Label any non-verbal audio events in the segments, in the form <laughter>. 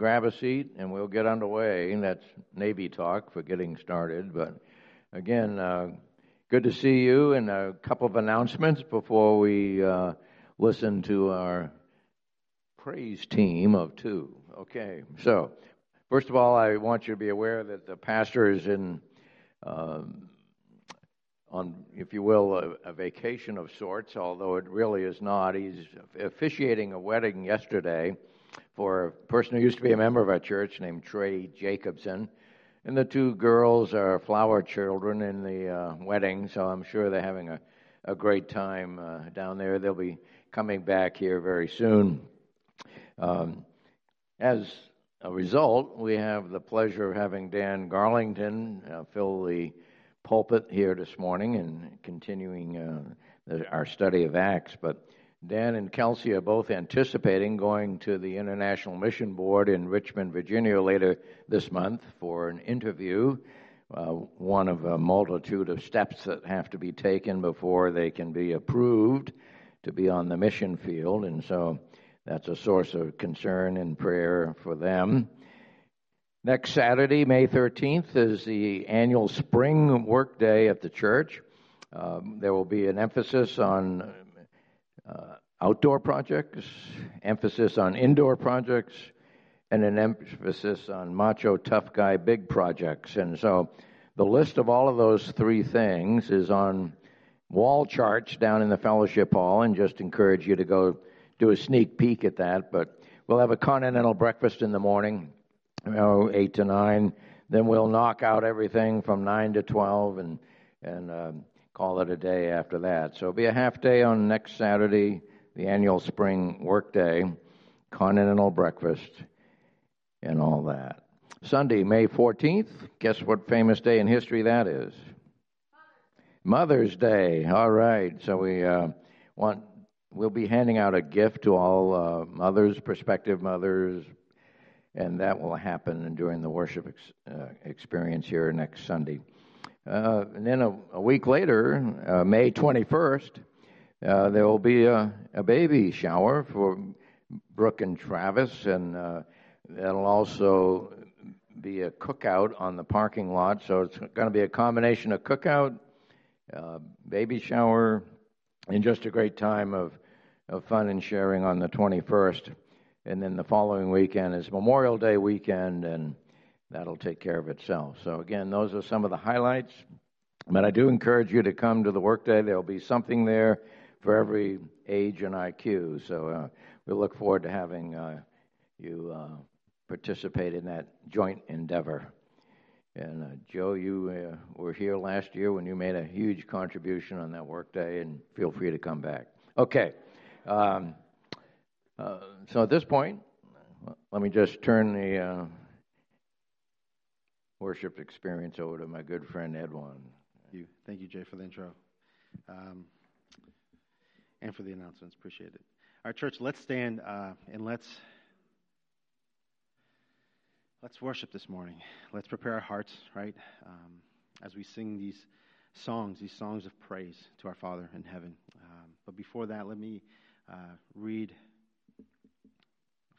grab a seat and we'll get underway. That's Navy talk for getting started. But again, uh, good to see you and a couple of announcements before we uh, listen to our praise team of two. Okay, so first of all, I want you to be aware that the pastor is in. Um, on, if you will, a, a, vacation of sorts, although it really is not. He's officiating a wedding yesterday for a person who used to be a member of our church named Trey Jacobson. And the two girls are flower children in the uh, wedding, so I'm sure they're having a, a great time uh, down there. They'll be coming back here very soon. Um, as a result, we have the pleasure of having Dan Garlington uh, fill the pulpit here this morning and continuing uh, the, our study of Acts. But Dan and Kelsey are both anticipating going to the International Mission Board in Richmond, Virginia later this month for an interview, uh, one of a multitude of steps that have to be taken before they can be approved to be on the mission field. And so that's a source of concern and prayer for them. Next Saturday, May 13th, is the annual spring work day at the church. Um, there will be an emphasis on uh, outdoor projects, emphasis on indoor projects, and an emphasis on macho tough guy big projects. And so the list of all of those three things is on wall charts down in the fellowship hall, and just encourage you to go do a sneak peek at that. But we'll have a continental breakfast in the morning, you know, eight to nine. Then we'll knock out everything from nine to twelve, and and um, call it a day after that. So it'll be a half day on next Saturday, the annual spring workday, continental breakfast, and all that. Sunday, May 14th, guess what famous day in history that is? Mother's Day. All right. So we uh, want we'll be handing out a gift to all uh, mothers, prospective mothers, and that will happen during the worship ex- uh, experience here next Sunday. Uh, and then a, a week later, uh, May 21st, uh, there will be a, a, baby shower for Brooke and Travis, and uh, that'll also be a cookout on the parking lot. So it's going to be a combination of cookout, uh, baby shower, and just a great time of, of fun and sharing on the 21st. And then the following weekend is Memorial Day weekend, and that'll take care of itself. So, again, those are some of the highlights. But I do encourage you to come to the workday. There'll be something there for every age and IQ. So, uh, we look forward to having uh, you uh, participate in that joint endeavor. And uh, Joe, you uh, were here last year when you made a huge contribution on that workday, and feel free to come back. Okay. Um, so at this point, let me just turn the worship experience over to my good friend Edwan. Thank you, thank you, Jay, for the intro, um, and for the announcements. Appreciate it. All right, church, let's stand uh, and let's let's worship this morning. Let's prepare our hearts, right, um, as we sing these songs, these songs of praise to our Father in heaven. Um, but before that, let me uh, read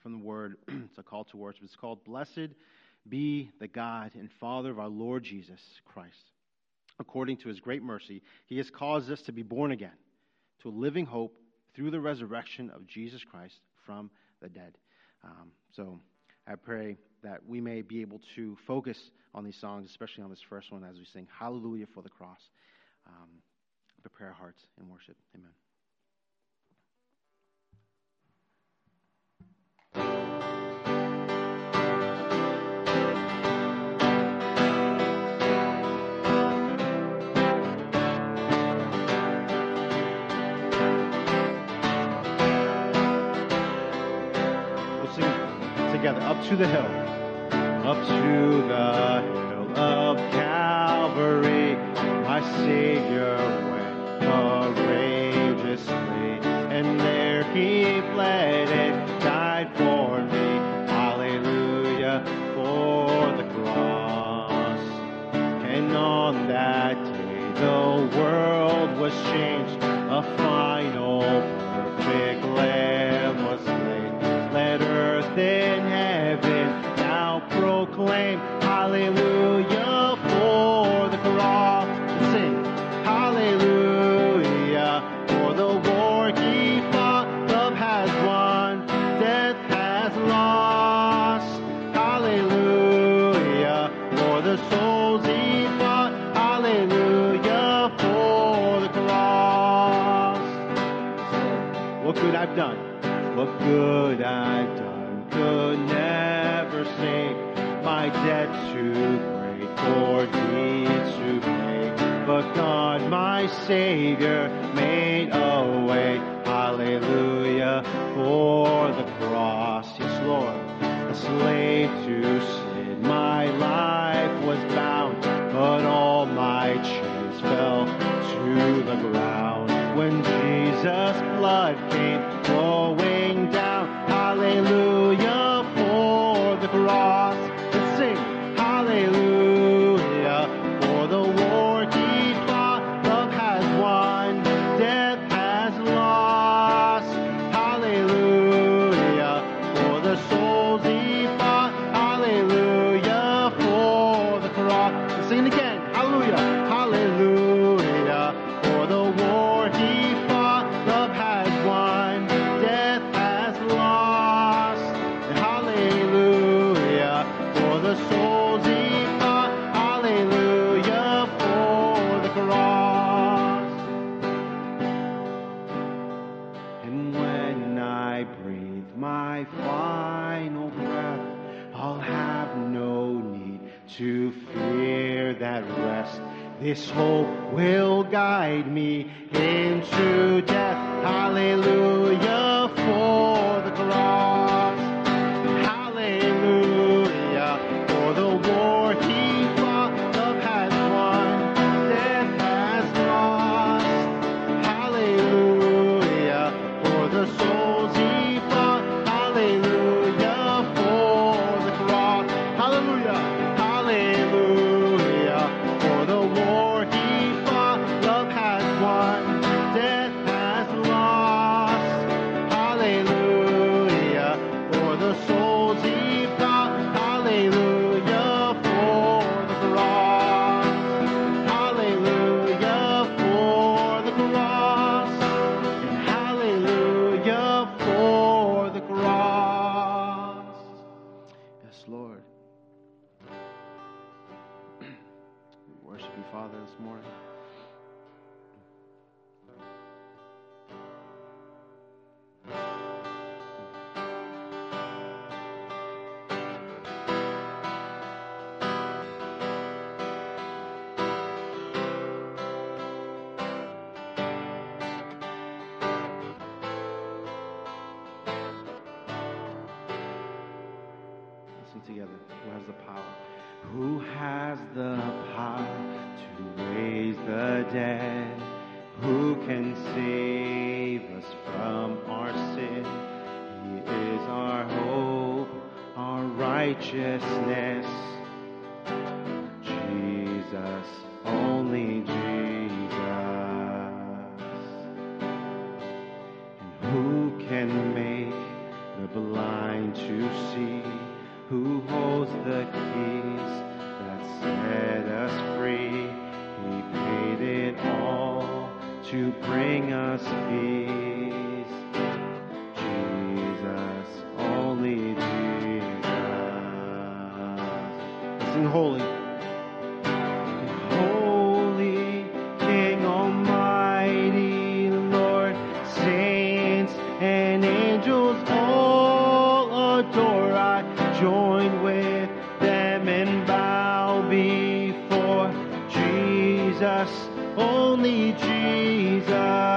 from the Word. <clears throat> it's a call to worship. It's called "Blessed." be the God and Father of our Lord Jesus Christ. According to his great mercy, he has caused us to be born again to a living hope through the resurrection of Jesus Christ from the dead. Um, so I pray that we may be able to focus on these songs, especially on this first one as we sing Hallelujah for the cross. Um, prepare our hearts in worship. Amen. Together. Up to the hill. Up to the hill of Calvary, my Savior went courageously, and there he bled and died for me. Hallelujah for the cross. And on that day the world was changed, a final perfect lamb good I've done could never sink. My debt too great for deeds to pay. But God, my Savior, made a way. Hallelujah for the cross. Yes, Lord, a slave to sin. My life was bound, but all my chains fell to the ground. When Jesus' blood His hope will guide me into death. Hallelujah. to Jesus.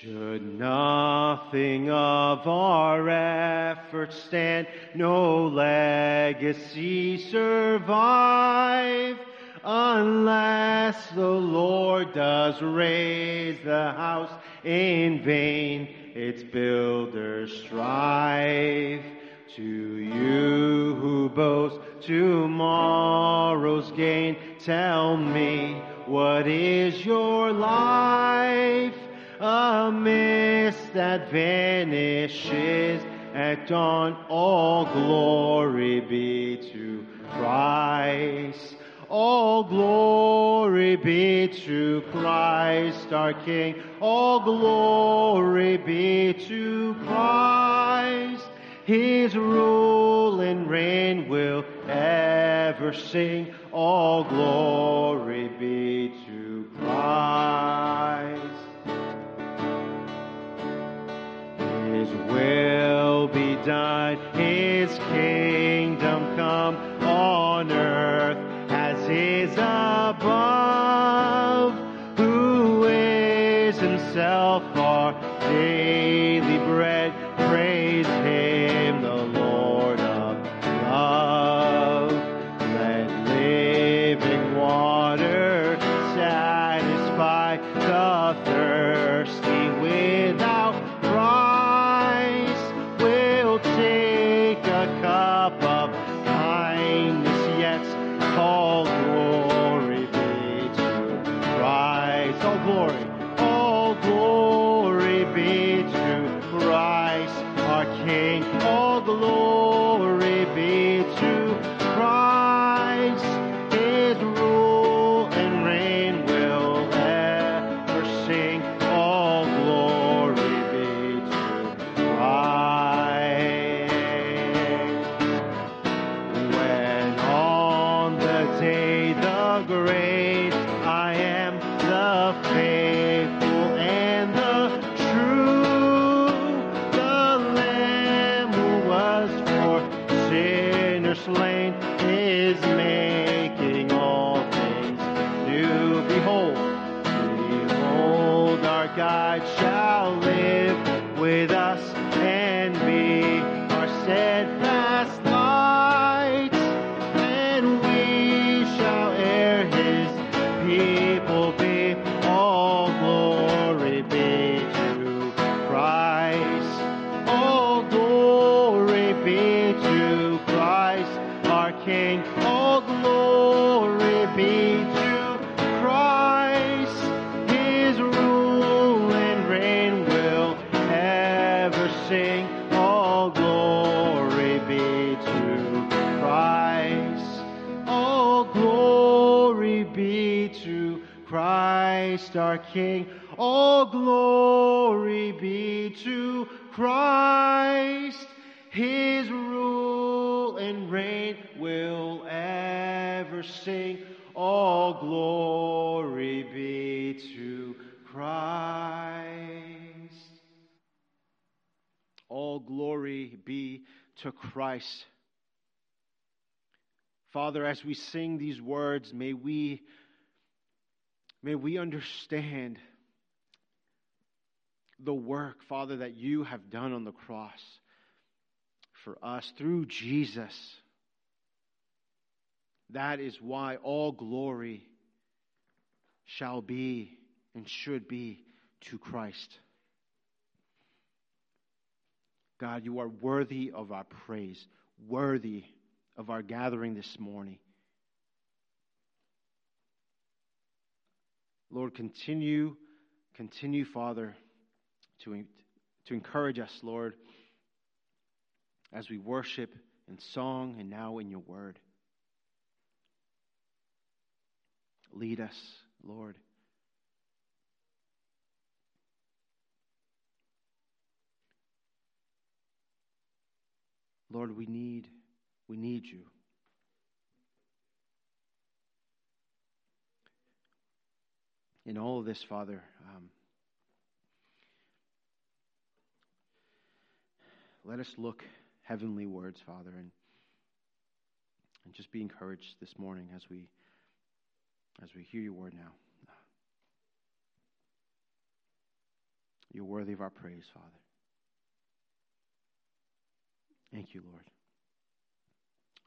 Should nothing of our efforts stand, no legacy survive, unless the Lord does raise the house in vain, its builders strive. To you who boast tomorrow's gain, tell me what is your life? A mist that vanishes at dawn, all glory be to Christ. All glory be to Christ our King. All glory be to Christ. His rule and reign will ever sing. All glory be to Christ. Will be done, His kingdom come Christ, our King. All glory to Christ. Father, as we sing these words, may we may we understand the work, Father, that you have done on the cross for us through Jesus. That is why all glory shall be and should be to Christ. God, you are worthy of our praise, worthy of our gathering this morning. Lord, continue, continue, Father, to, to encourage us, Lord, as we worship in song and now in your word. Lead us, Lord. Lord, we need we need you. In all of this, Father, um, let us look heavenly words, Father, and and just be encouraged this morning as we as we hear your word now. You're worthy of our praise, Father. Thank you, Lord.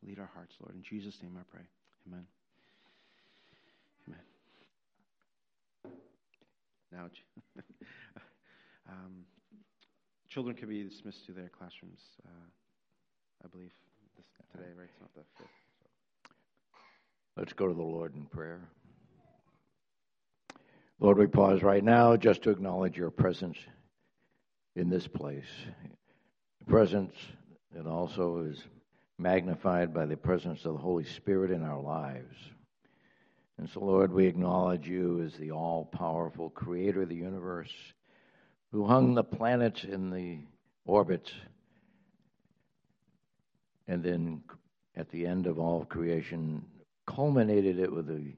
Lead our hearts, Lord. In Jesus' name I pray. Amen. Amen. Now, <laughs> um, children can be dismissed to their classrooms, uh, I believe, this, today, right? It's not the fifth. So. Let's go to the Lord in prayer. Lord, we pause right now just to acknowledge your presence in this place. Presence that also is magnified by the presence of the Holy Spirit in our lives. And so, Lord, we acknowledge you as the all powerful creator of the universe who hung the planets in the orbits and then at the end of all creation culminated it with the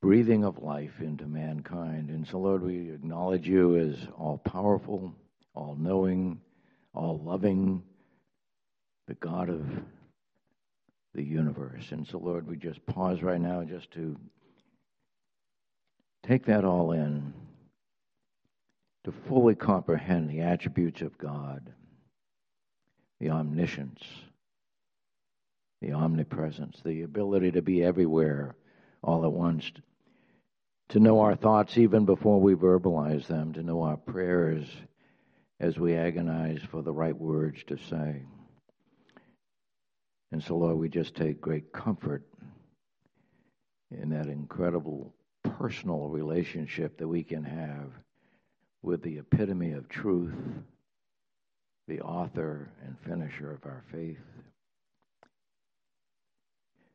breathing of life into mankind. And so, Lord, we acknowledge you as all powerful, all knowing, all loving, the God of the universe. And so, Lord, we just pause right now just to take that all in, to fully comprehend the attributes of God, the omniscience, the omnipresence, the ability to be everywhere all at once, to know our thoughts even before we verbalize them, to know our prayers as we agonize for the right words to say. And so, Lord, we just take great comfort in that incredible personal relationship that we can have with the epitome of truth, the author and finisher of our faith.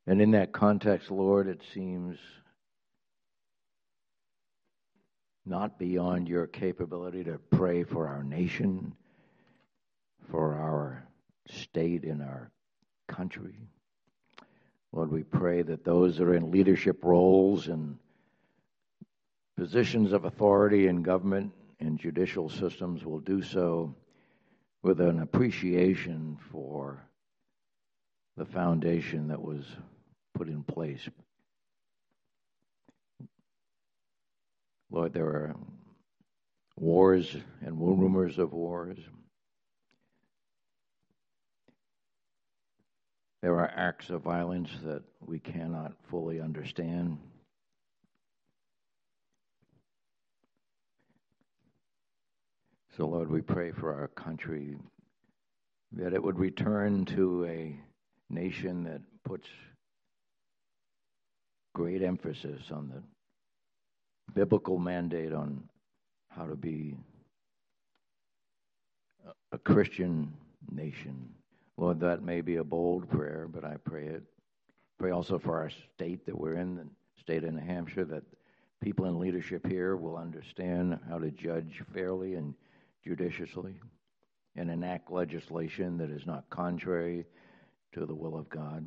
And in that context, Lord, it seems not beyond your capability to pray for our nation, for our state and our country. Lord, we pray that those that are in leadership roles and positions of authority in government and judicial systems will do so with an appreciation for the foundation that was put in place. Lord, there are wars and rumors of wars. There are acts of violence that we cannot fully understand. So, Lord, we pray for our country that it would return to a nation that puts great emphasis on the biblical mandate on how to be a Christian nation. Lord, that may be a bold prayer, but I pray it. Pray also for our state that we're in, the state of New Hampshire, that people in leadership here will understand how to judge fairly and judiciously and enact legislation that is not contrary to the will of God.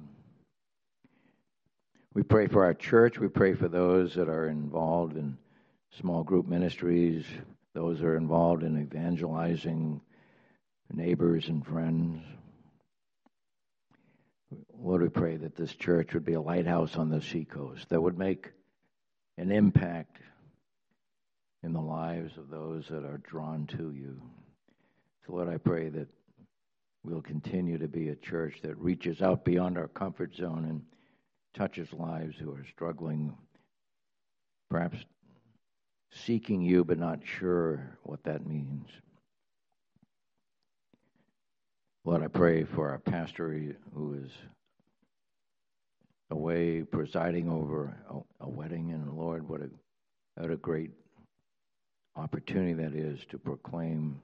We pray for our church. We pray for those that are involved in small group ministries, those that are involved in evangelizing neighbors and friends. Lord, we pray that this church would be a lighthouse on the seacoast that would make an impact in the lives of those that are drawn to you. So, Lord, I pray that we'll continue to be a church that reaches out beyond our comfort zone and touches lives who are struggling, perhaps seeking you but not sure what that means. Lord, I pray for our pastor who is away presiding over a, a wedding, and Lord, what a, what a great opportunity that is to proclaim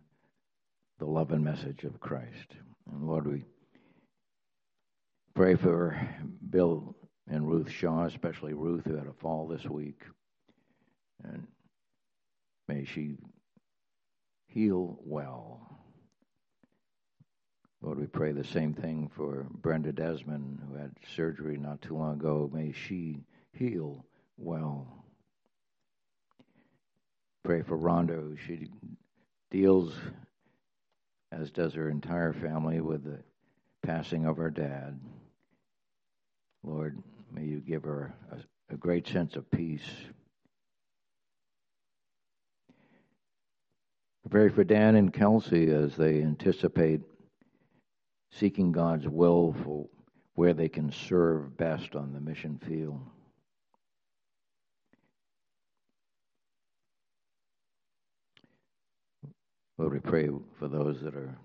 the love and message of Christ. And Lord, we pray for Bill and Ruth Shaw, especially Ruth, who had a fall this week. And may she heal well. Lord, we pray the same thing for Brenda Desmond, who had surgery not too long ago. May she heal well. Pray for Rhonda, who she deals, as does her entire family, with the passing of her dad. Lord, may you give her a, a great sense of peace. Pray for Dan and Kelsey as they anticipate seeking God's will for where they can serve best on the mission field. Lord, we pray for those that are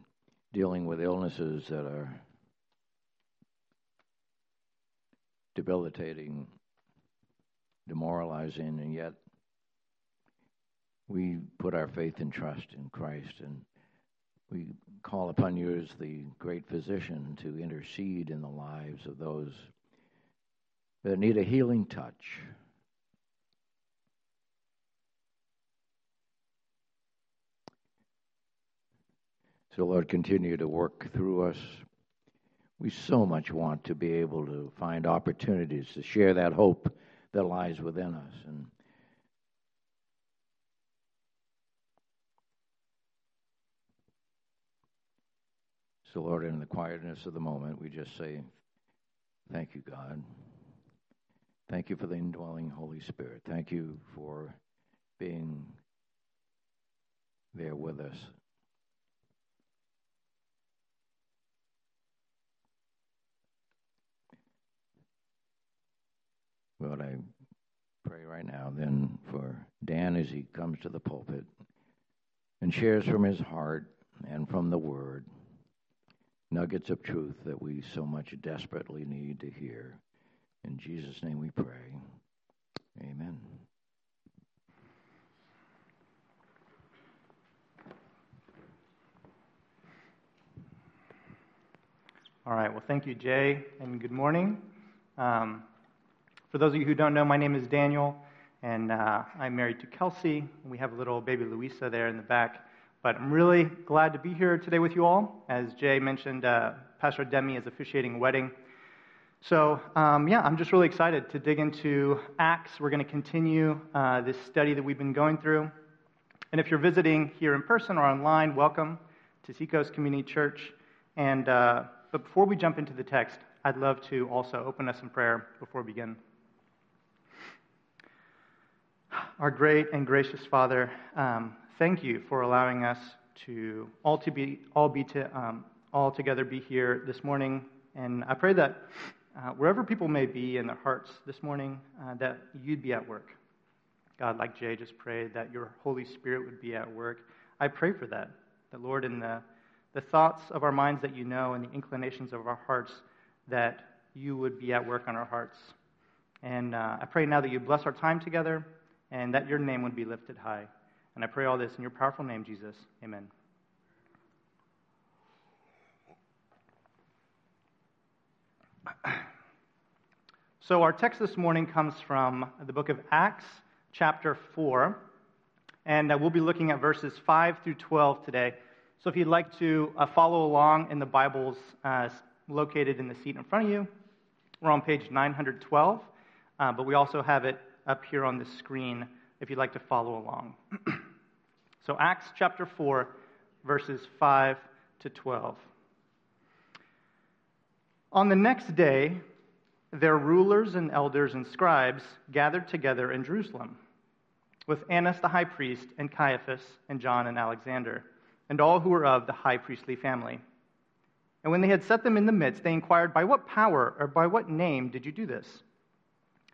dealing with illnesses that are debilitating, demoralizing, and yet we put our faith and trust in Christ and we call upon you as the great physician to intercede in the lives of those that need a healing touch. So, Lord, continue to work through us we so much want to be able to find opportunities to share that hope that lies within us. And so, Lord, in the quietness of the moment, we just say, Thank you, God. Thank you for the indwelling Holy Spirit. Thank you for being there with us Lord, I pray right now then for Dan as he comes to the pulpit and shares from his heart and from the Word nuggets of truth that we so much desperately need to hear. In Jesus' name we pray. Amen. All right. Well, thank you, Jay, and good morning. Um, for those of you who don't know, my name is Daniel, and uh, I'm married to Kelsey. We have a little baby Louisa there in the back. But I'm really glad to be here today with you all. As Jay mentioned, uh, Pastor Demi is officiating a wedding. So, um, yeah, I'm just really excited to dig into Acts. We're going to continue uh, this study that we've been going through. And if you're visiting here in person or online, welcome to Seacoast Community Church. And uh, but before we jump into the text, I'd love to also open us in prayer before we begin. Our great and gracious Father, um, thank you for allowing us to all to be all be to um, all together be here this morning, and I pray that uh, wherever people may be in their hearts this morning, uh, that you'd be at work. God, like Jay just prayed, that your Holy Spirit would be at work. I pray for that. The Lord, in the the thoughts of our minds that you know and the inclinations of our hearts, that you would be at work on our hearts. And uh, I pray now that you bless our time together and that your name would be lifted high. And I pray all this in your powerful name, Jesus. Amen. <clears throat> So, our text this morning comes from the book of Acts, chapter 4. And uh, we'll be looking at verses 5 through 12 today. So, if you'd like to uh, follow along in the Bibles uh, located in the seat in front of you, we're on page 912. Uh, but we also have it up here on the screen if you'd like to follow along. <clears throat> so, Acts chapter 4, verses 5 to 12. On the next day, their rulers and elders and scribes gathered together in Jerusalem with Annas the high priest and Caiaphas and John and Alexander and all who were of the high priestly family. And when they had set them in the midst, they inquired, By what power or by what name did you do this?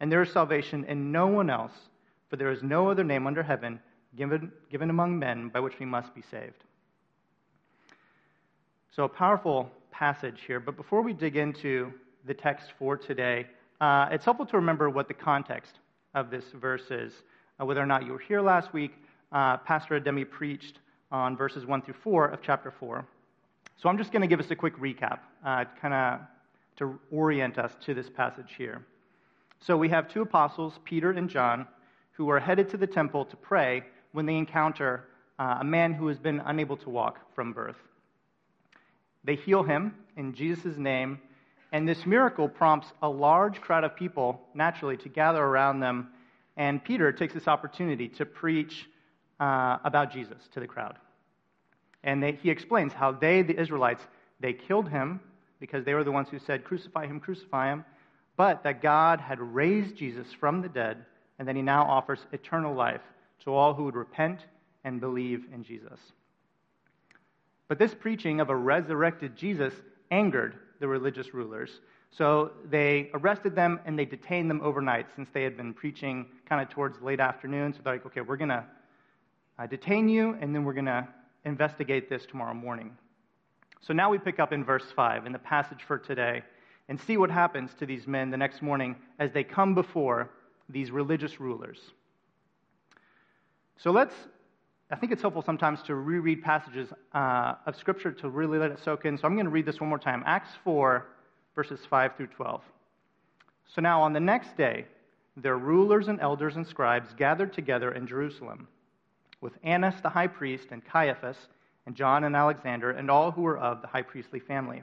And there is salvation in no one else, for there is no other name under heaven given, given among men by which we must be saved. So, a powerful passage here, but before we dig into the text for today, uh, it's helpful to remember what the context of this verse is. Uh, whether or not you were here last week, uh, Pastor Ademi preached on verses 1 through 4 of chapter 4. So I'm just going to give us a quick recap, uh, kind of to orient us to this passage here. So we have two apostles, Peter and John, who are headed to the temple to pray when they encounter uh, a man who has been unable to walk from birth. They heal him in Jesus' name, and this miracle prompts a large crowd of people, naturally, to gather around them. And Peter takes this opportunity to preach uh, about Jesus to the crowd. And they, he explains how they, the Israelites, they killed him because they were the ones who said, Crucify him, crucify him but that God had raised Jesus from the dead, and that he now offers eternal life to all who would repent and believe in Jesus. But this preaching of a resurrected Jesus angered the religious rulers. So they arrested them and they detained them overnight since they had been preaching kind of towards late afternoon. So they're like, okay, we're going to uh, detain you and then we're going to investigate this tomorrow morning. So now we pick up in verse 5 in the passage for today and see what happens to these men the next morning as they come before these religious rulers. So let's, I think it's helpful sometimes to reread passages uh, of Scripture to really let it soak in. So I'm going to read this one more time Acts 4, verses 5 through 12. So now on the next day, their rulers and elders and scribes gathered together in Jerusalem with Annas the high priest and Caiaphas and John and Alexander and all who were of the high priestly family.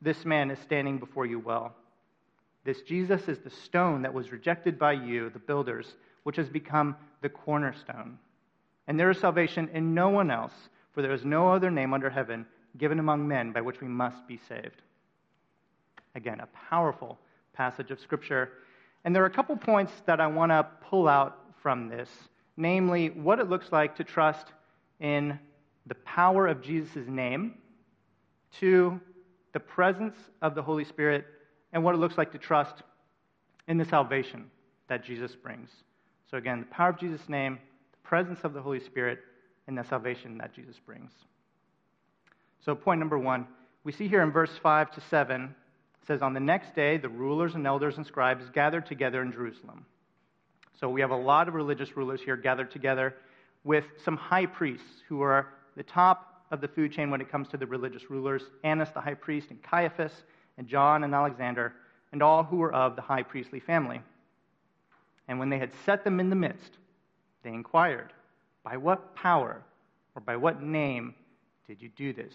this man is standing before you well. This Jesus is the stone that was rejected by you, the builders, which has become the cornerstone. And there is salvation in no one else, for there is no other name under heaven given among men by which we must be saved. Again, a powerful passage of Scripture. And there are a couple points that I want to pull out from this namely, what it looks like to trust in the power of Jesus' name, to the presence of the Holy Spirit, and what it looks like to trust in the salvation that Jesus brings. So, again, the power of Jesus' name, the presence of the Holy Spirit, and the salvation that Jesus brings. So, point number one we see here in verse 5 to 7, it says, On the next day, the rulers and elders and scribes gathered together in Jerusalem. So, we have a lot of religious rulers here gathered together with some high priests who are the top of the food chain when it comes to the religious rulers Annas the high priest, and Caiaphas, and John and Alexander, and all who were of the high priestly family. And when they had set them in the midst, they inquired, By what power or by what name did you do this?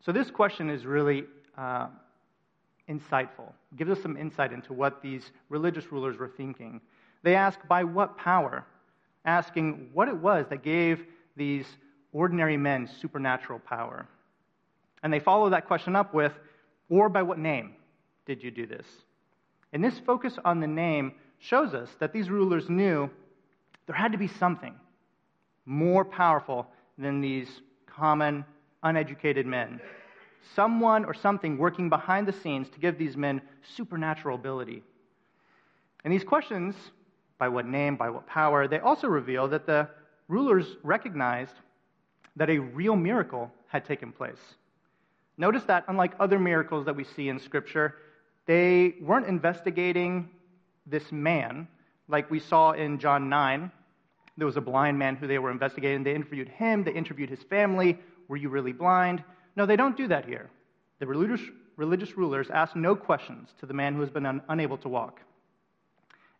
So, this question is really uh, insightful. It gives us some insight into what these religious rulers were thinking. They ask, By what power? Asking what it was that gave these ordinary men's supernatural power? And they follow that question up with, or by what name did you do this? And this focus on the name shows us that these rulers knew there had to be something more powerful than these common, uneducated men. Someone or something working behind the scenes to give these men supernatural ability. And these questions, by what name, by what power, they also reveal that the rulers recognized that a real miracle had taken place. Notice that, unlike other miracles that we see in Scripture, they weren't investigating this man, like we saw in John 9. There was a blind man who they were investigating. They interviewed him, they interviewed his family. Were you really blind? No, they don't do that here. The religious, rulers ask no questions to the man who has been un- unable to walk.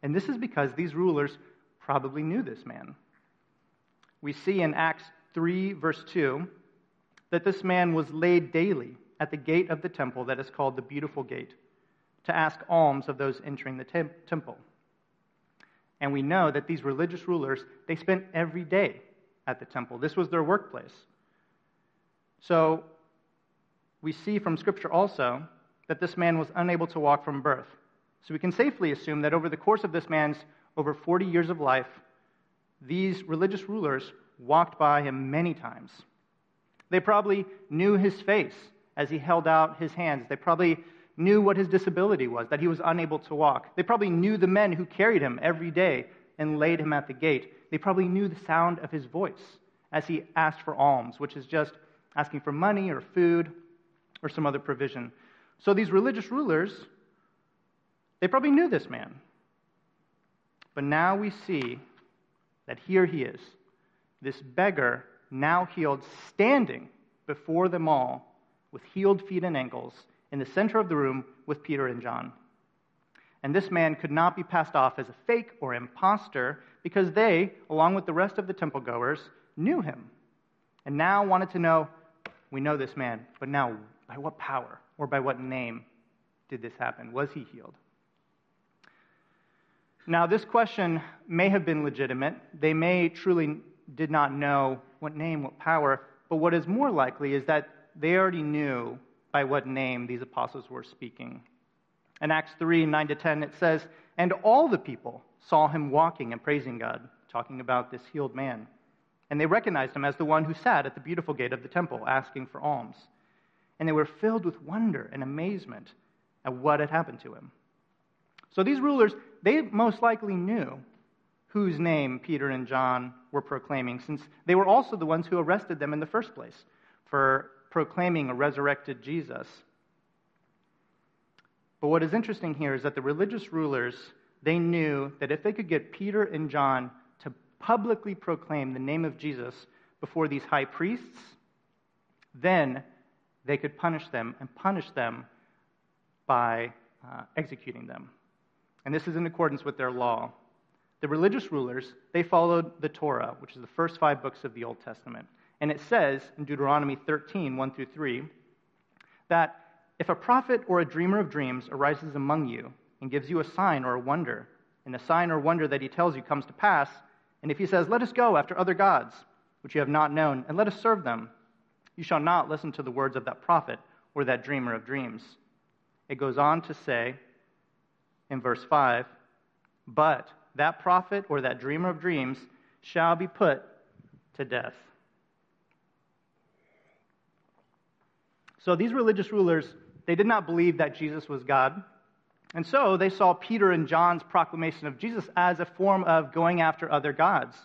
And this is because these rulers probably knew this man. We see in Acts 3, verse 2, that this man was laid daily at the gate of the temple that is called the Beautiful Gate to ask alms of those entering the tem- temple. And we know that these religious rulers, they spent every day at the temple. This was their workplace. So we see from Scripture also that this man was unable to walk from birth. So we can safely assume that over the course of this man's over 40 years of life, these religious rulers walked by him many times. They probably knew his face as he held out his hands. They probably knew what his disability was, that he was unable to walk. They probably knew the men who carried him every day and laid him at the gate. They probably knew the sound of his voice as he asked for alms, which is just asking for money or food or some other provision. So these religious rulers, they probably knew this man. But now we see that here he is, this beggar now healed, standing before them all with healed feet and ankles in the center of the room with Peter and John. And this man could not be passed off as a fake or impostor because they, along with the rest of the temple goers, knew him and now wanted to know we know this man, but now by what power or by what name did this happen? Was he healed? Now, this question may have been legitimate. They may truly did not know what name, what power, but what is more likely is that they already knew by what name these apostles were speaking. In Acts 3 9 to 10, it says, And all the people saw him walking and praising God, talking about this healed man. And they recognized him as the one who sat at the beautiful gate of the temple asking for alms. And they were filled with wonder and amazement at what had happened to him. So these rulers, they most likely knew whose name Peter and John were proclaiming, since they were also the ones who arrested them in the first place for proclaiming a resurrected Jesus. But what is interesting here is that the religious rulers, they knew that if they could get Peter and John to publicly proclaim the name of Jesus before these high priests, then they could punish them and punish them by uh, executing them. And this is in accordance with their law. The religious rulers, they followed the Torah, which is the first five books of the Old Testament. And it says in Deuteronomy 13, 1 through 3, that if a prophet or a dreamer of dreams arises among you and gives you a sign or a wonder, and the sign or wonder that he tells you comes to pass, and if he says, Let us go after other gods, which you have not known, and let us serve them, you shall not listen to the words of that prophet or that dreamer of dreams. It goes on to say in verse 5 But that prophet or that dreamer of dreams shall be put to death. So these religious rulers, they did not believe that Jesus was God. And so they saw Peter and John's proclamation of Jesus as a form of going after other gods.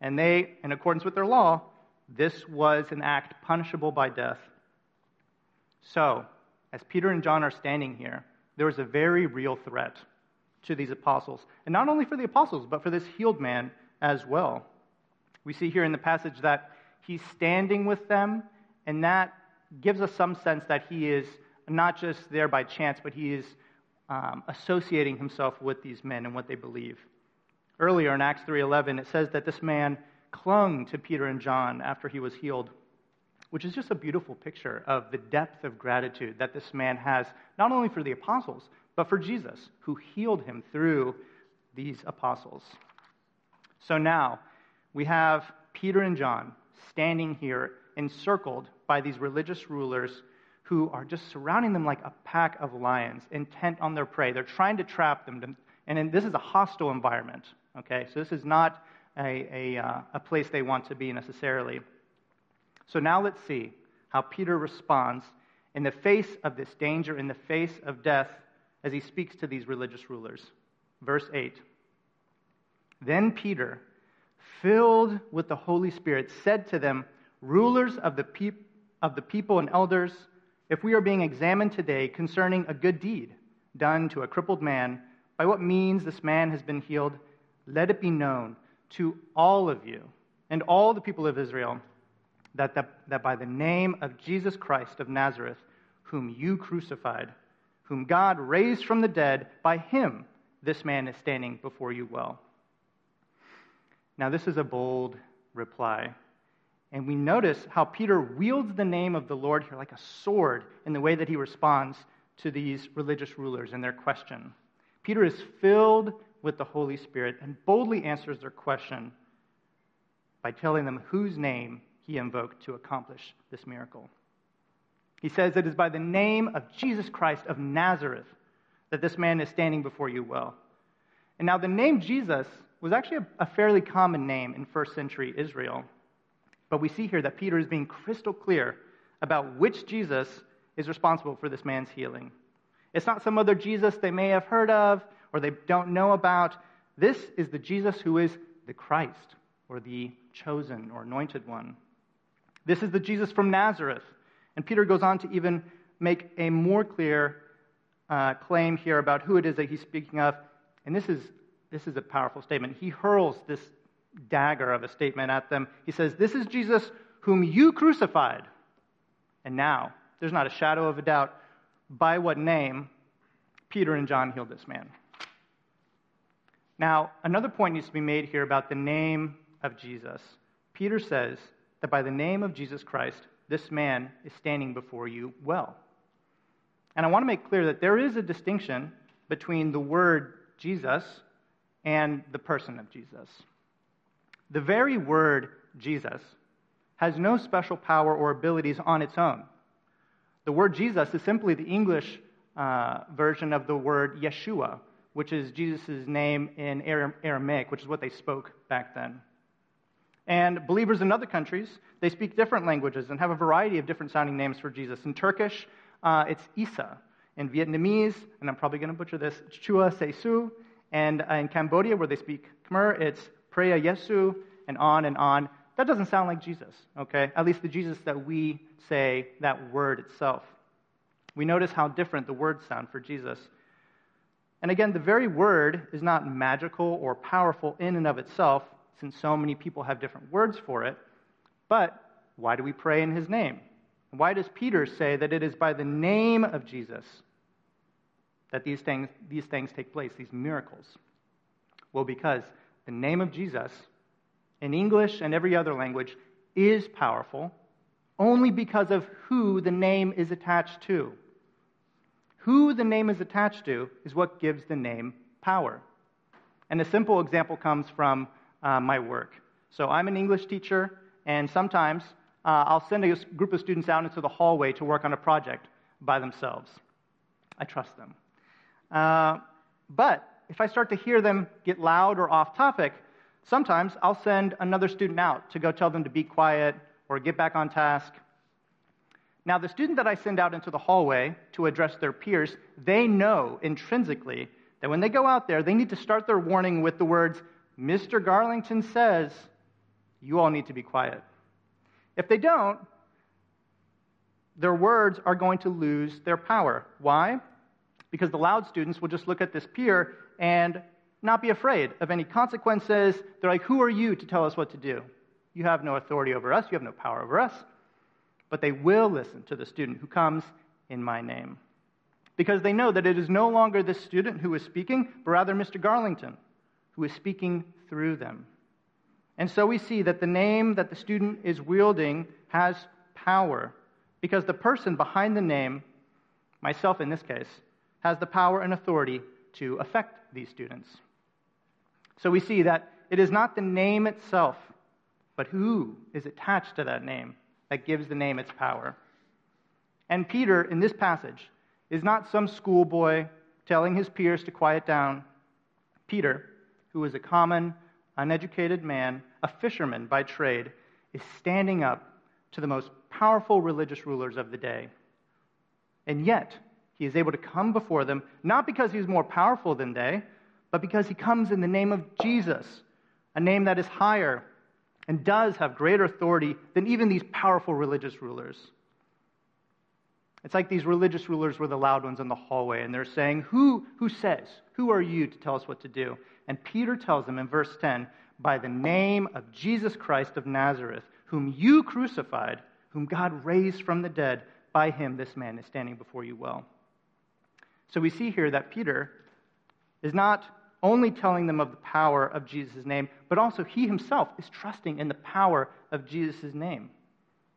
And they, in accordance with their law, this was an act punishable by death. So, as Peter and John are standing here, there is a very real threat to these apostles. And not only for the apostles, but for this healed man as well. We see here in the passage that he's standing with them, and that gives us some sense that he is not just there by chance, but he is um, associating himself with these men and what they believe. Earlier in Acts 3:11, it says that this man clung to Peter and John after he was healed, which is just a beautiful picture of the depth of gratitude that this man has, not only for the apostles, but for Jesus, who healed him through these apostles. So now we have Peter and John standing here encircled by these religious rulers who are just surrounding them like a pack of lions, intent on their prey. They're trying to trap them. and this is a hostile environment, okay? So this is not a, a, uh, a place they want to be necessarily. So now let's see how Peter responds in the face of this danger, in the face of death, as he speaks to these religious rulers. Verse 8 Then Peter, filled with the Holy Spirit, said to them, Rulers of the, peop- of the people and elders, if we are being examined today concerning a good deed done to a crippled man by what means this man has been healed, let it be known to all of you and all the people of Israel that, that, that by the name of Jesus Christ of Nazareth, whom you crucified, whom God raised from the dead, by him this man is standing before you well. Now, this is a bold reply. And we notice how Peter wields the name of the Lord here like a sword in the way that he responds to these religious rulers and their question. Peter is filled with the Holy Spirit and boldly answers their question by telling them whose name he invoked to accomplish this miracle. He says, It is by the name of Jesus Christ of Nazareth that this man is standing before you well. And now, the name Jesus was actually a, a fairly common name in first century Israel. But we see here that Peter is being crystal clear about which Jesus is responsible for this man's healing. It's not some other Jesus they may have heard of or they don't know about. This is the Jesus who is the Christ or the chosen or anointed one. This is the Jesus from Nazareth. And Peter goes on to even make a more clear uh, claim here about who it is that he's speaking of. And this is, this is a powerful statement. He hurls this dagger of a statement at them. He says, This is Jesus whom you crucified. And now, there's not a shadow of a doubt by what name Peter and John healed this man. Now, another point needs to be made here about the name of Jesus. Peter says that by the name of Jesus Christ, this man is standing before you well. And I want to make clear that there is a distinction between the word Jesus and the person of Jesus. The very word Jesus has no special power or abilities on its own. The word Jesus is simply the English uh, version of the word Yeshua, which is Jesus' name in Aramaic, which is what they spoke back then. And believers in other countries, they speak different languages and have a variety of different sounding names for Jesus. In Turkish, uh, it's Isa. In Vietnamese, and I'm probably going to butcher this, it's Chua Sesu. And uh, in Cambodia, where they speak Khmer, it's Preya Yesu, and on and on. That doesn't sound like Jesus, okay? At least the Jesus that we say, that word itself. We notice how different the words sound for Jesus. And again, the very word is not magical or powerful in and of itself, since so many people have different words for it. But why do we pray in his name? Why does Peter say that it is by the name of Jesus that these things, these things take place, these miracles? Well, because the name of Jesus, in English and every other language, is powerful only because of who the name is attached to. Who the name is attached to is what gives the name power. And a simple example comes from uh, my work. So I'm an English teacher, and sometimes uh, I'll send a group of students out into the hallway to work on a project by themselves. I trust them. Uh, but if I start to hear them get loud or off topic, sometimes I'll send another student out to go tell them to be quiet or get back on task. Now, the student that I send out into the hallway to address their peers, they know intrinsically that when they go out there, they need to start their warning with the words, Mr. Garlington says, you all need to be quiet. If they don't, their words are going to lose their power. Why? Because the loud students will just look at this peer and not be afraid of any consequences. They're like, Who are you to tell us what to do? You have no authority over us, you have no power over us. But they will listen to the student who comes in my name. Because they know that it is no longer this student who is speaking, but rather Mr. Garlington, who is speaking through them. And so we see that the name that the student is wielding has power because the person behind the name, myself in this case, has the power and authority to affect these students. So we see that it is not the name itself, but who is attached to that name that gives the name its power. And Peter, in this passage, is not some schoolboy telling his peers to quiet down. Peter, who is a common, uneducated man, a fisherman by trade, is standing up to the most powerful religious rulers of the day. And yet, he is able to come before them, not because he's more powerful than they, but because he comes in the name of Jesus, a name that is higher and does have greater authority than even these powerful religious rulers. It's like these religious rulers were the loud ones in the hallway, and they're saying, Who, who says? Who are you to tell us what to do? And Peter tells them in verse 10 By the name of Jesus Christ of Nazareth, whom you crucified, whom God raised from the dead, by him this man is standing before you well. So we see here that Peter is not only telling them of the power of Jesus' name, but also he himself is trusting in the power of Jesus' name.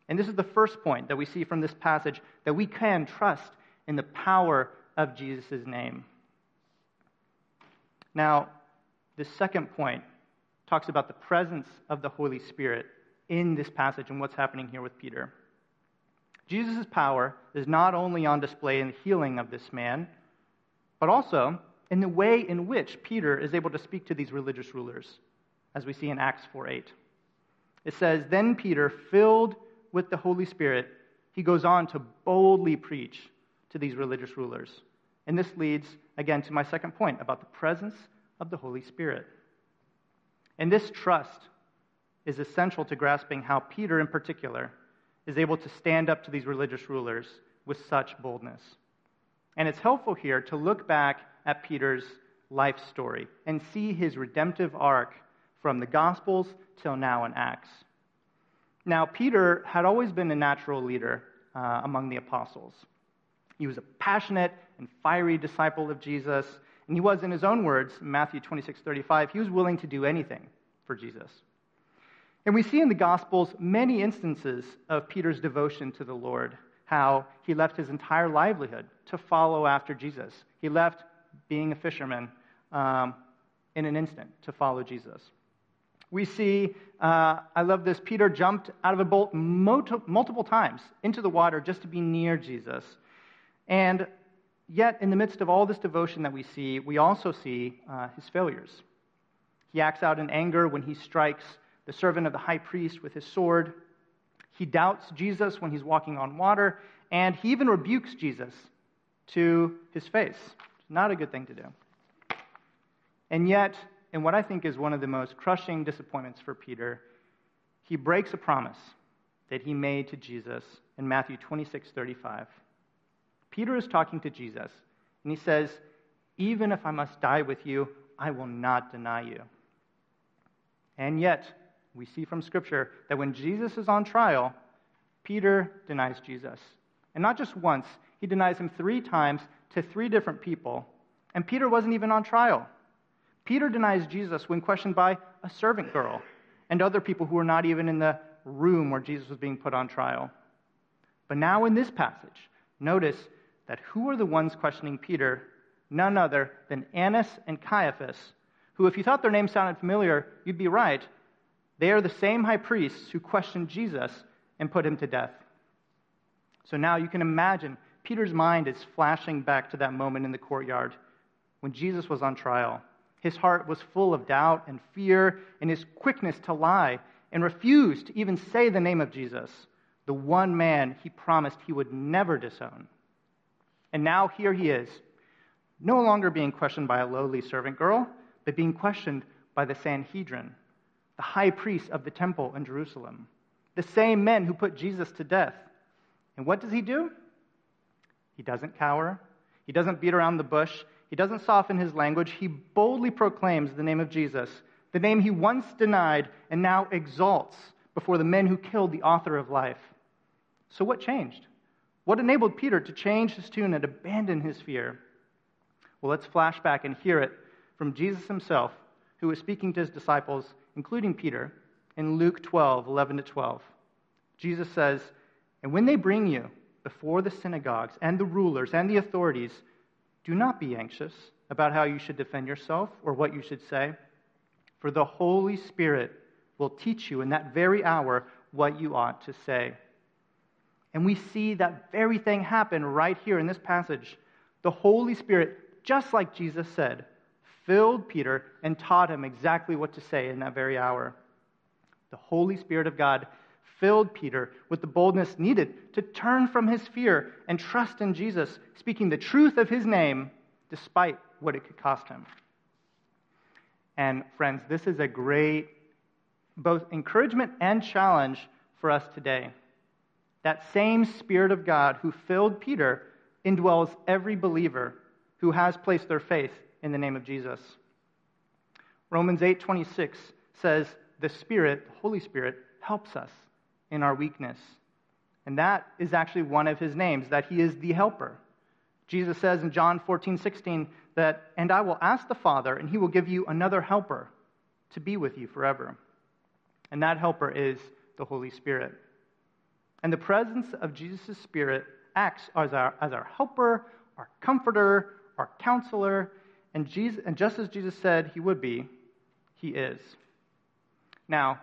And this is the first point that we see from this passage that we can trust in the power of Jesus' name. Now, the second point talks about the presence of the Holy Spirit in this passage and what's happening here with Peter. Jesus' power is not only on display in the healing of this man, but also in the way in which Peter is able to speak to these religious rulers, as we see in Acts 4 8. It says, Then Peter, filled with the Holy Spirit, he goes on to boldly preach to these religious rulers. And this leads, again, to my second point about the presence of the Holy Spirit. And this trust is essential to grasping how Peter, in particular, is able to stand up to these religious rulers with such boldness. And it's helpful here to look back at Peter's life story and see his redemptive arc from the Gospels till now in Acts. Now, Peter had always been a natural leader uh, among the apostles. He was a passionate and fiery disciple of Jesus, and he was, in his own words, Matthew 26 35, he was willing to do anything for Jesus. And we see in the Gospels many instances of Peter's devotion to the Lord, how he left his entire livelihood to follow after Jesus. He left being a fisherman um, in an instant to follow Jesus. We see, uh, I love this, Peter jumped out of a boat multiple times into the water just to be near Jesus. And yet, in the midst of all this devotion that we see, we also see uh, his failures. He acts out in anger when he strikes the servant of the high priest with his sword. He doubts Jesus when he's walking on water, and he even rebukes Jesus to his face. Not a good thing to do. And yet, in what I think is one of the most crushing disappointments for Peter, he breaks a promise that he made to Jesus in Matthew 26 35. Peter is talking to Jesus, and he says, Even if I must die with you, I will not deny you. And yet, we see from Scripture that when Jesus is on trial, Peter denies Jesus. And not just once, he denies him three times to three different people, and Peter wasn't even on trial. Peter denies Jesus when questioned by a servant girl and other people who were not even in the room where Jesus was being put on trial. But now in this passage, notice that who are the ones questioning Peter? None other than Annas and Caiaphas, who, if you thought their names sounded familiar, you'd be right. They are the same high priests who questioned Jesus and put him to death. So now you can imagine Peter's mind is flashing back to that moment in the courtyard when Jesus was on trial. His heart was full of doubt and fear, and his quickness to lie and refuse to even say the name of Jesus, the one man he promised he would never disown. And now here he is, no longer being questioned by a lowly servant girl, but being questioned by the Sanhedrin, the high priests of the temple in Jerusalem, the same men who put Jesus to death. And what does he do? He doesn't cower. He doesn't beat around the bush. He doesn't soften his language. He boldly proclaims the name of Jesus, the name he once denied and now exalts before the men who killed the author of life. So, what changed? What enabled Peter to change his tune and abandon his fear? Well, let's flash back and hear it from Jesus himself, who was speaking to his disciples, including Peter, in Luke 12 11 to 12. Jesus says, And when they bring you before the synagogues and the rulers and the authorities, do not be anxious about how you should defend yourself or what you should say, for the Holy Spirit will teach you in that very hour what you ought to say. And we see that very thing happen right here in this passage. The Holy Spirit, just like Jesus said, filled Peter and taught him exactly what to say in that very hour. The Holy Spirit of God filled Peter with the boldness needed to turn from his fear and trust in Jesus, speaking the truth of his name despite what it could cost him. And friends, this is a great both encouragement and challenge for us today. That same Spirit of God who filled Peter indwells every believer who has placed their faith in the name of Jesus. Romans 8:26 says, "The Spirit, the Holy Spirit, helps us in our weakness." And that is actually one of his names, that he is the helper. Jesus says in John 14:16 that, "And I will ask the Father, and he will give you another helper to be with you forever." And that helper is the Holy Spirit. And the presence of Jesus' Spirit acts as our, as our helper, our comforter, our counselor, and, Jesus, and just as Jesus said he would be, he is. Now,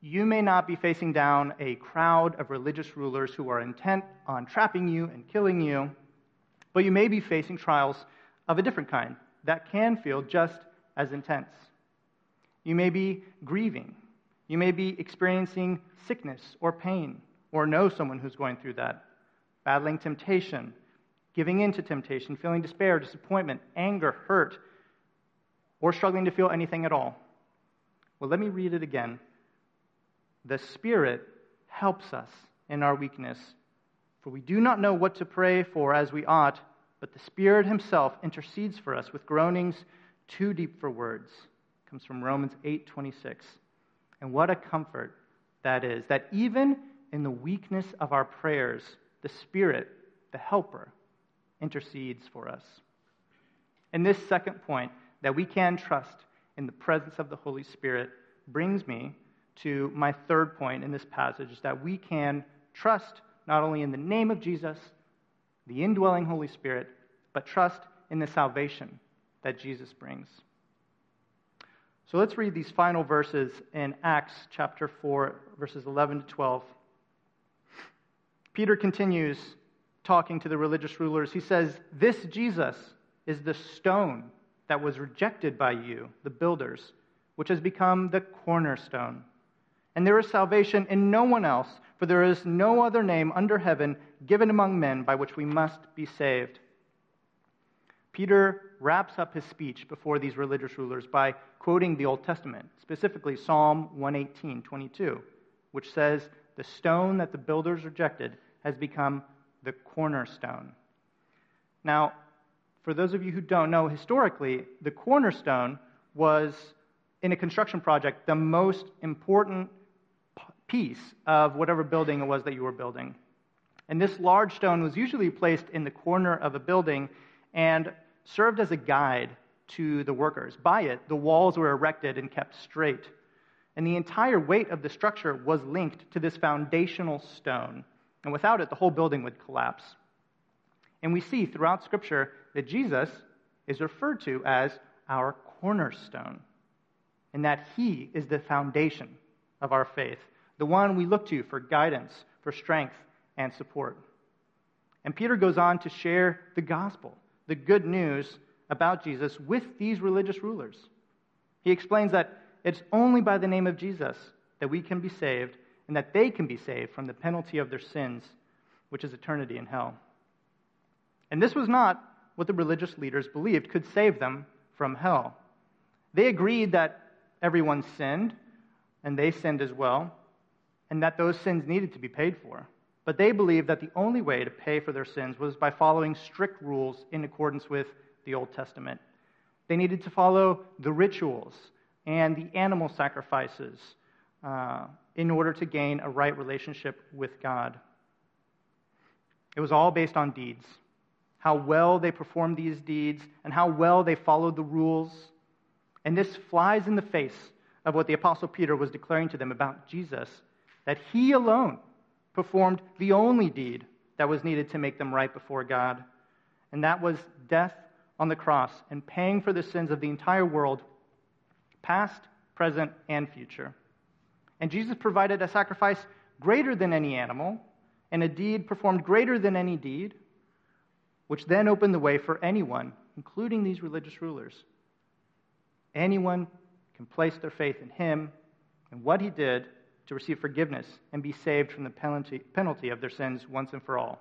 you may not be facing down a crowd of religious rulers who are intent on trapping you and killing you, but you may be facing trials of a different kind that can feel just as intense. You may be grieving. You may be experiencing sickness or pain, or know someone who's going through that, battling temptation, giving in to temptation, feeling despair, disappointment, anger, hurt, or struggling to feel anything at all. Well, let me read it again. The Spirit helps us in our weakness, for we do not know what to pray for as we ought, but the Spirit Himself intercedes for us with groanings too deep for words. It comes from Romans 8:26. And what a comfort that is, that even in the weakness of our prayers, the Spirit, the Helper, intercedes for us. And this second point, that we can trust in the presence of the Holy Spirit, brings me to my third point in this passage that we can trust not only in the name of Jesus, the indwelling Holy Spirit, but trust in the salvation that Jesus brings. So let's read these final verses in Acts chapter 4, verses 11 to 12. Peter continues talking to the religious rulers. He says, This Jesus is the stone that was rejected by you, the builders, which has become the cornerstone. And there is salvation in no one else, for there is no other name under heaven given among men by which we must be saved. Peter wraps up his speech before these religious rulers by quoting the Old Testament, specifically Psalm 118, 22, which says, The stone that the builders rejected has become the cornerstone. Now, for those of you who don't know, historically, the cornerstone was, in a construction project, the most important piece of whatever building it was that you were building. And this large stone was usually placed in the corner of a building and served as a guide to the workers. By it, the walls were erected and kept straight. And the entire weight of the structure was linked to this foundational stone. And without it, the whole building would collapse. And we see throughout Scripture that Jesus is referred to as our cornerstone, and that he is the foundation of our faith, the one we look to for guidance, for strength, and support. And Peter goes on to share the gospel, the good news about Jesus, with these religious rulers. He explains that it's only by the name of Jesus that we can be saved and that they can be saved from the penalty of their sins, which is eternity in hell. And this was not what the religious leaders believed could save them from hell. They agreed that everyone sinned, and they sinned as well, and that those sins needed to be paid for. But they believed that the only way to pay for their sins was by following strict rules in accordance with the Old Testament. They needed to follow the rituals and the animal sacrifices uh, in order to gain a right relationship with God. It was all based on deeds how well they performed these deeds, and how well they followed the rules. And this flies in the face of what the Apostle Peter was declaring to them about Jesus that he alone performed the only deed that was needed to make them right before God, and that was death on the cross and paying for the sins of the entire world, past, present, and future. And Jesus provided a sacrifice greater than any animal, and a deed performed greater than any deed, which then opened the way for anyone, including these religious rulers. Anyone can place their faith in him and what he did to receive forgiveness and be saved from the penalty, penalty of their sins once and for all.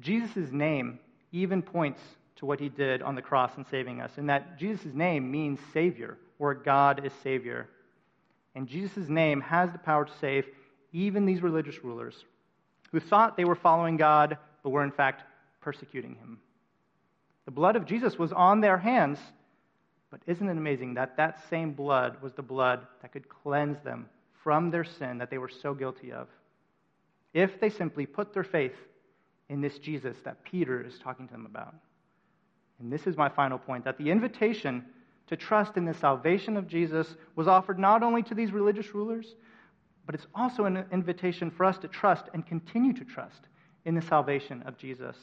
Jesus' name even points to what he did on the cross in saving us, and that Jesus' name means Savior, or God is Savior. And Jesus' name has the power to save even these religious rulers who thought they were following God, but were in fact persecuting him. The blood of Jesus was on their hands, but isn't it amazing that that same blood was the blood that could cleanse them from their sin that they were so guilty of? If they simply put their faith in this Jesus that Peter is talking to them about. And this is my final point that the invitation to trust in the salvation of Jesus was offered not only to these religious rulers, but it's also an invitation for us to trust and continue to trust in the salvation of Jesus.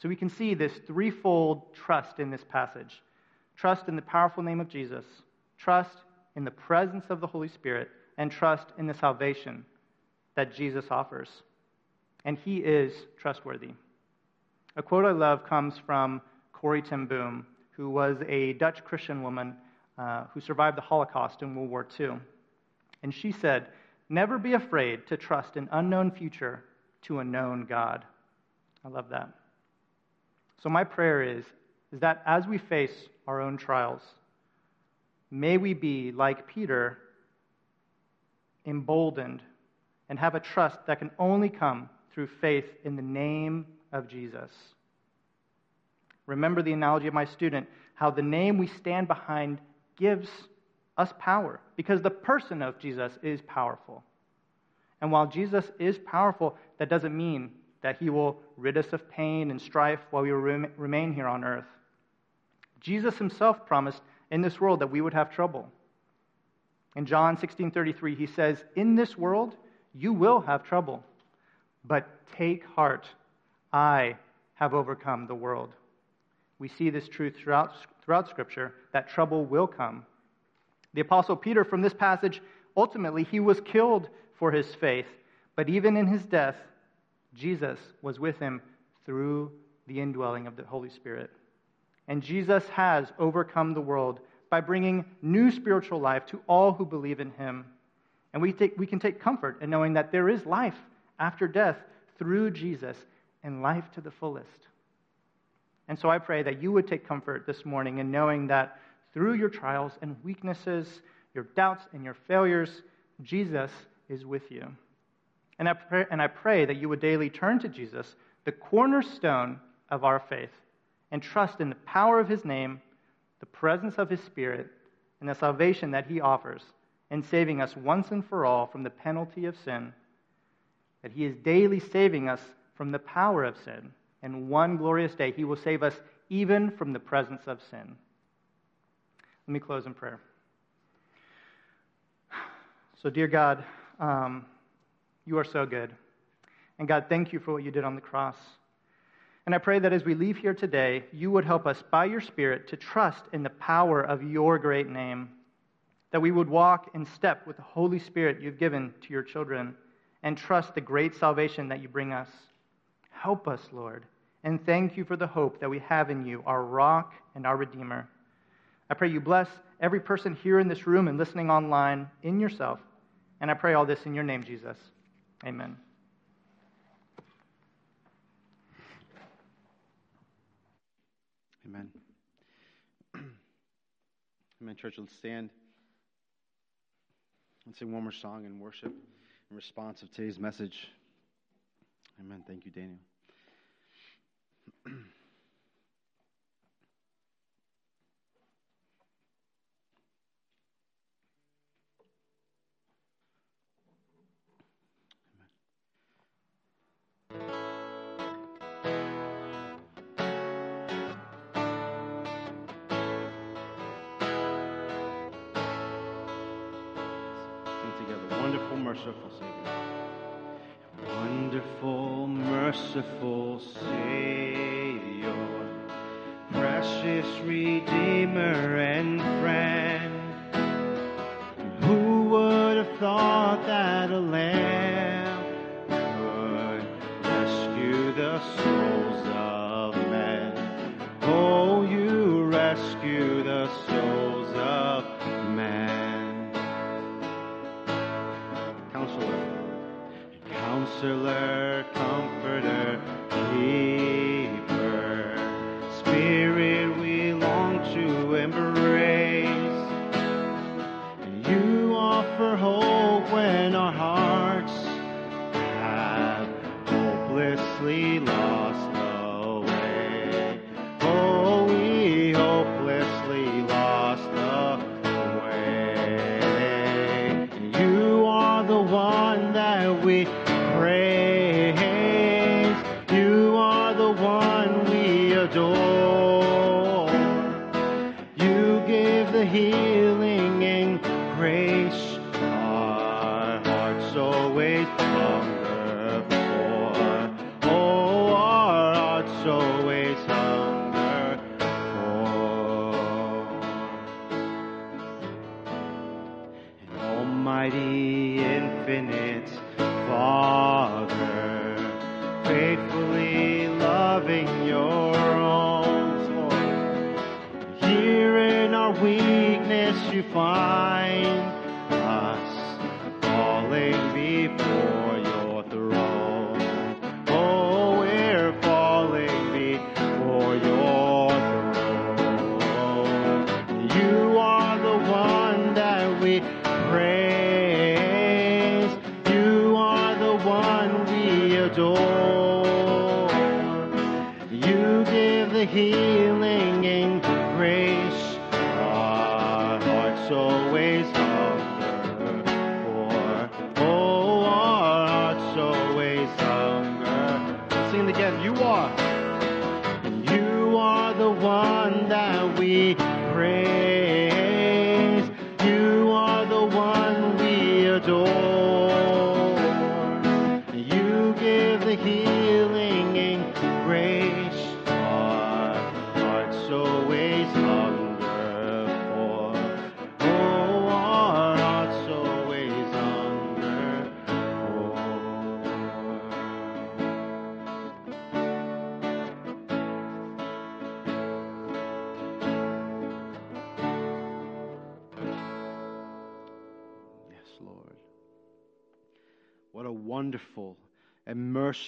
So we can see this threefold trust in this passage trust in the powerful name of Jesus, trust in the presence of the Holy Spirit, and trust in the salvation that Jesus offers. And he is trustworthy. A quote I love comes from Corrie ten Boom, who was a Dutch Christian woman uh, who survived the Holocaust in World War II. And she said, Never be afraid to trust an unknown future to a known God. I love that. So, my prayer is, is that as we face our own trials, may we be, like Peter, emboldened and have a trust that can only come through faith in the name of Jesus. Remember the analogy of my student how the name we stand behind gives us power because the person of Jesus is powerful. And while Jesus is powerful, that doesn't mean that he will rid us of pain and strife while we remain here on earth. Jesus himself promised in this world that we would have trouble. In John 16:33 he says, "In this world you will have trouble, but take heart, I have overcome the world." We see this truth throughout, throughout Scripture that trouble will come. The Apostle Peter, from this passage, ultimately, he was killed for his faith. But even in his death, Jesus was with him through the indwelling of the Holy Spirit. And Jesus has overcome the world by bringing new spiritual life to all who believe in him. And we, take, we can take comfort in knowing that there is life after death through Jesus and life to the fullest. And so I pray that you would take comfort this morning in knowing that through your trials and weaknesses, your doubts and your failures, Jesus is with you. And I, pray, and I pray that you would daily turn to Jesus, the cornerstone of our faith, and trust in the power of his name, the presence of his spirit, and the salvation that he offers in saving us once and for all from the penalty of sin. That he is daily saving us from the power of sin. And one glorious day, he will save us even from the presence of sin. Let me close in prayer. So, dear God, um, you are so good. And God, thank you for what you did on the cross. And I pray that as we leave here today, you would help us by your Spirit to trust in the power of your great name, that we would walk in step with the Holy Spirit you've given to your children, and trust the great salvation that you bring us. Help us, Lord, and thank you for the hope that we have in you, our rock and our Redeemer. I pray you bless every person here in this room and listening online in yourself. And I pray all this in your name, Jesus. Amen. Amen. <clears throat> Amen, church. Let's stand and sing one more song in worship in response of today's message. Amen. Thank you, Daniel. <clears throat> merciful Savior. Wonderful, merciful Savior, precious Redeemer and friend. Who would have thought that a lamb Counselor, Comforter,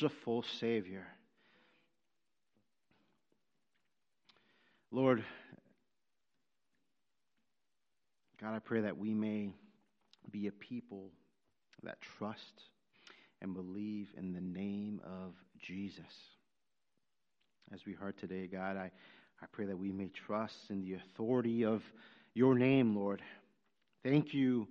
merciful Savior. Lord, God, I pray that we may be a people that trust and believe in the name of Jesus. As we heard today, God, I, I pray that we may trust in the authority of your name, Lord. Thank you.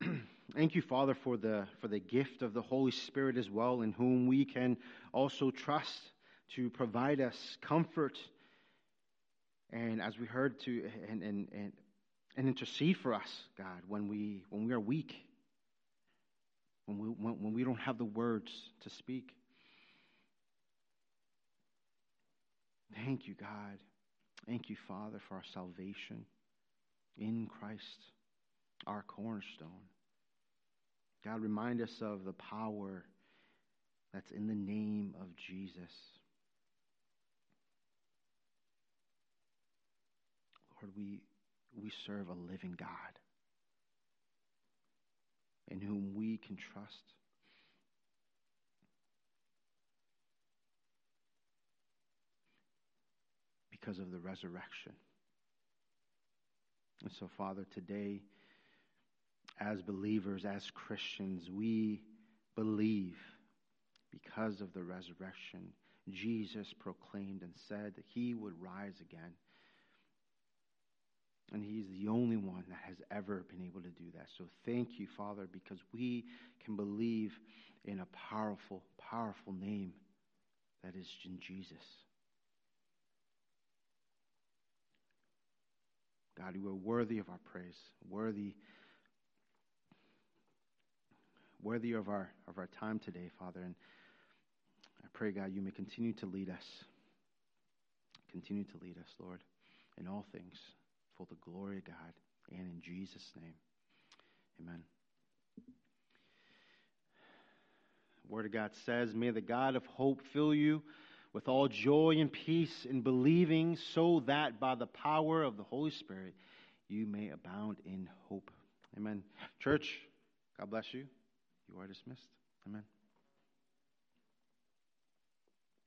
<clears throat> Thank you, Father, for the, for the gift of the Holy Spirit as well, in whom we can also trust to provide us comfort and, as we heard, to and, and, and, and intercede for us, God, when we, when we are weak, when we, when, when we don't have the words to speak. Thank you, God. Thank you, Father, for our salvation in Christ, our cornerstone. God, remind us of the power that's in the name of Jesus. Lord, we, we serve a living God in whom we can trust. Because of the resurrection. And so, Father, today, as believers, as Christians, we believe because of the resurrection. Jesus proclaimed and said that he would rise again. And he's the only one that has ever been able to do that. So thank you, Father, because we can believe in a powerful, powerful name that is in Jesus. God, you are worthy of our praise, worthy worthy of our of our time today, Father. And I pray, God, you may continue to lead us. Continue to lead us, Lord, in all things for the glory of God and in Jesus' name. Amen. The Word of God says, May the God of hope fill you with all joy and peace in believing, so that by the power of the Holy Spirit you may abound in hope. Amen. Church, God bless you. You are dismissed. Amen.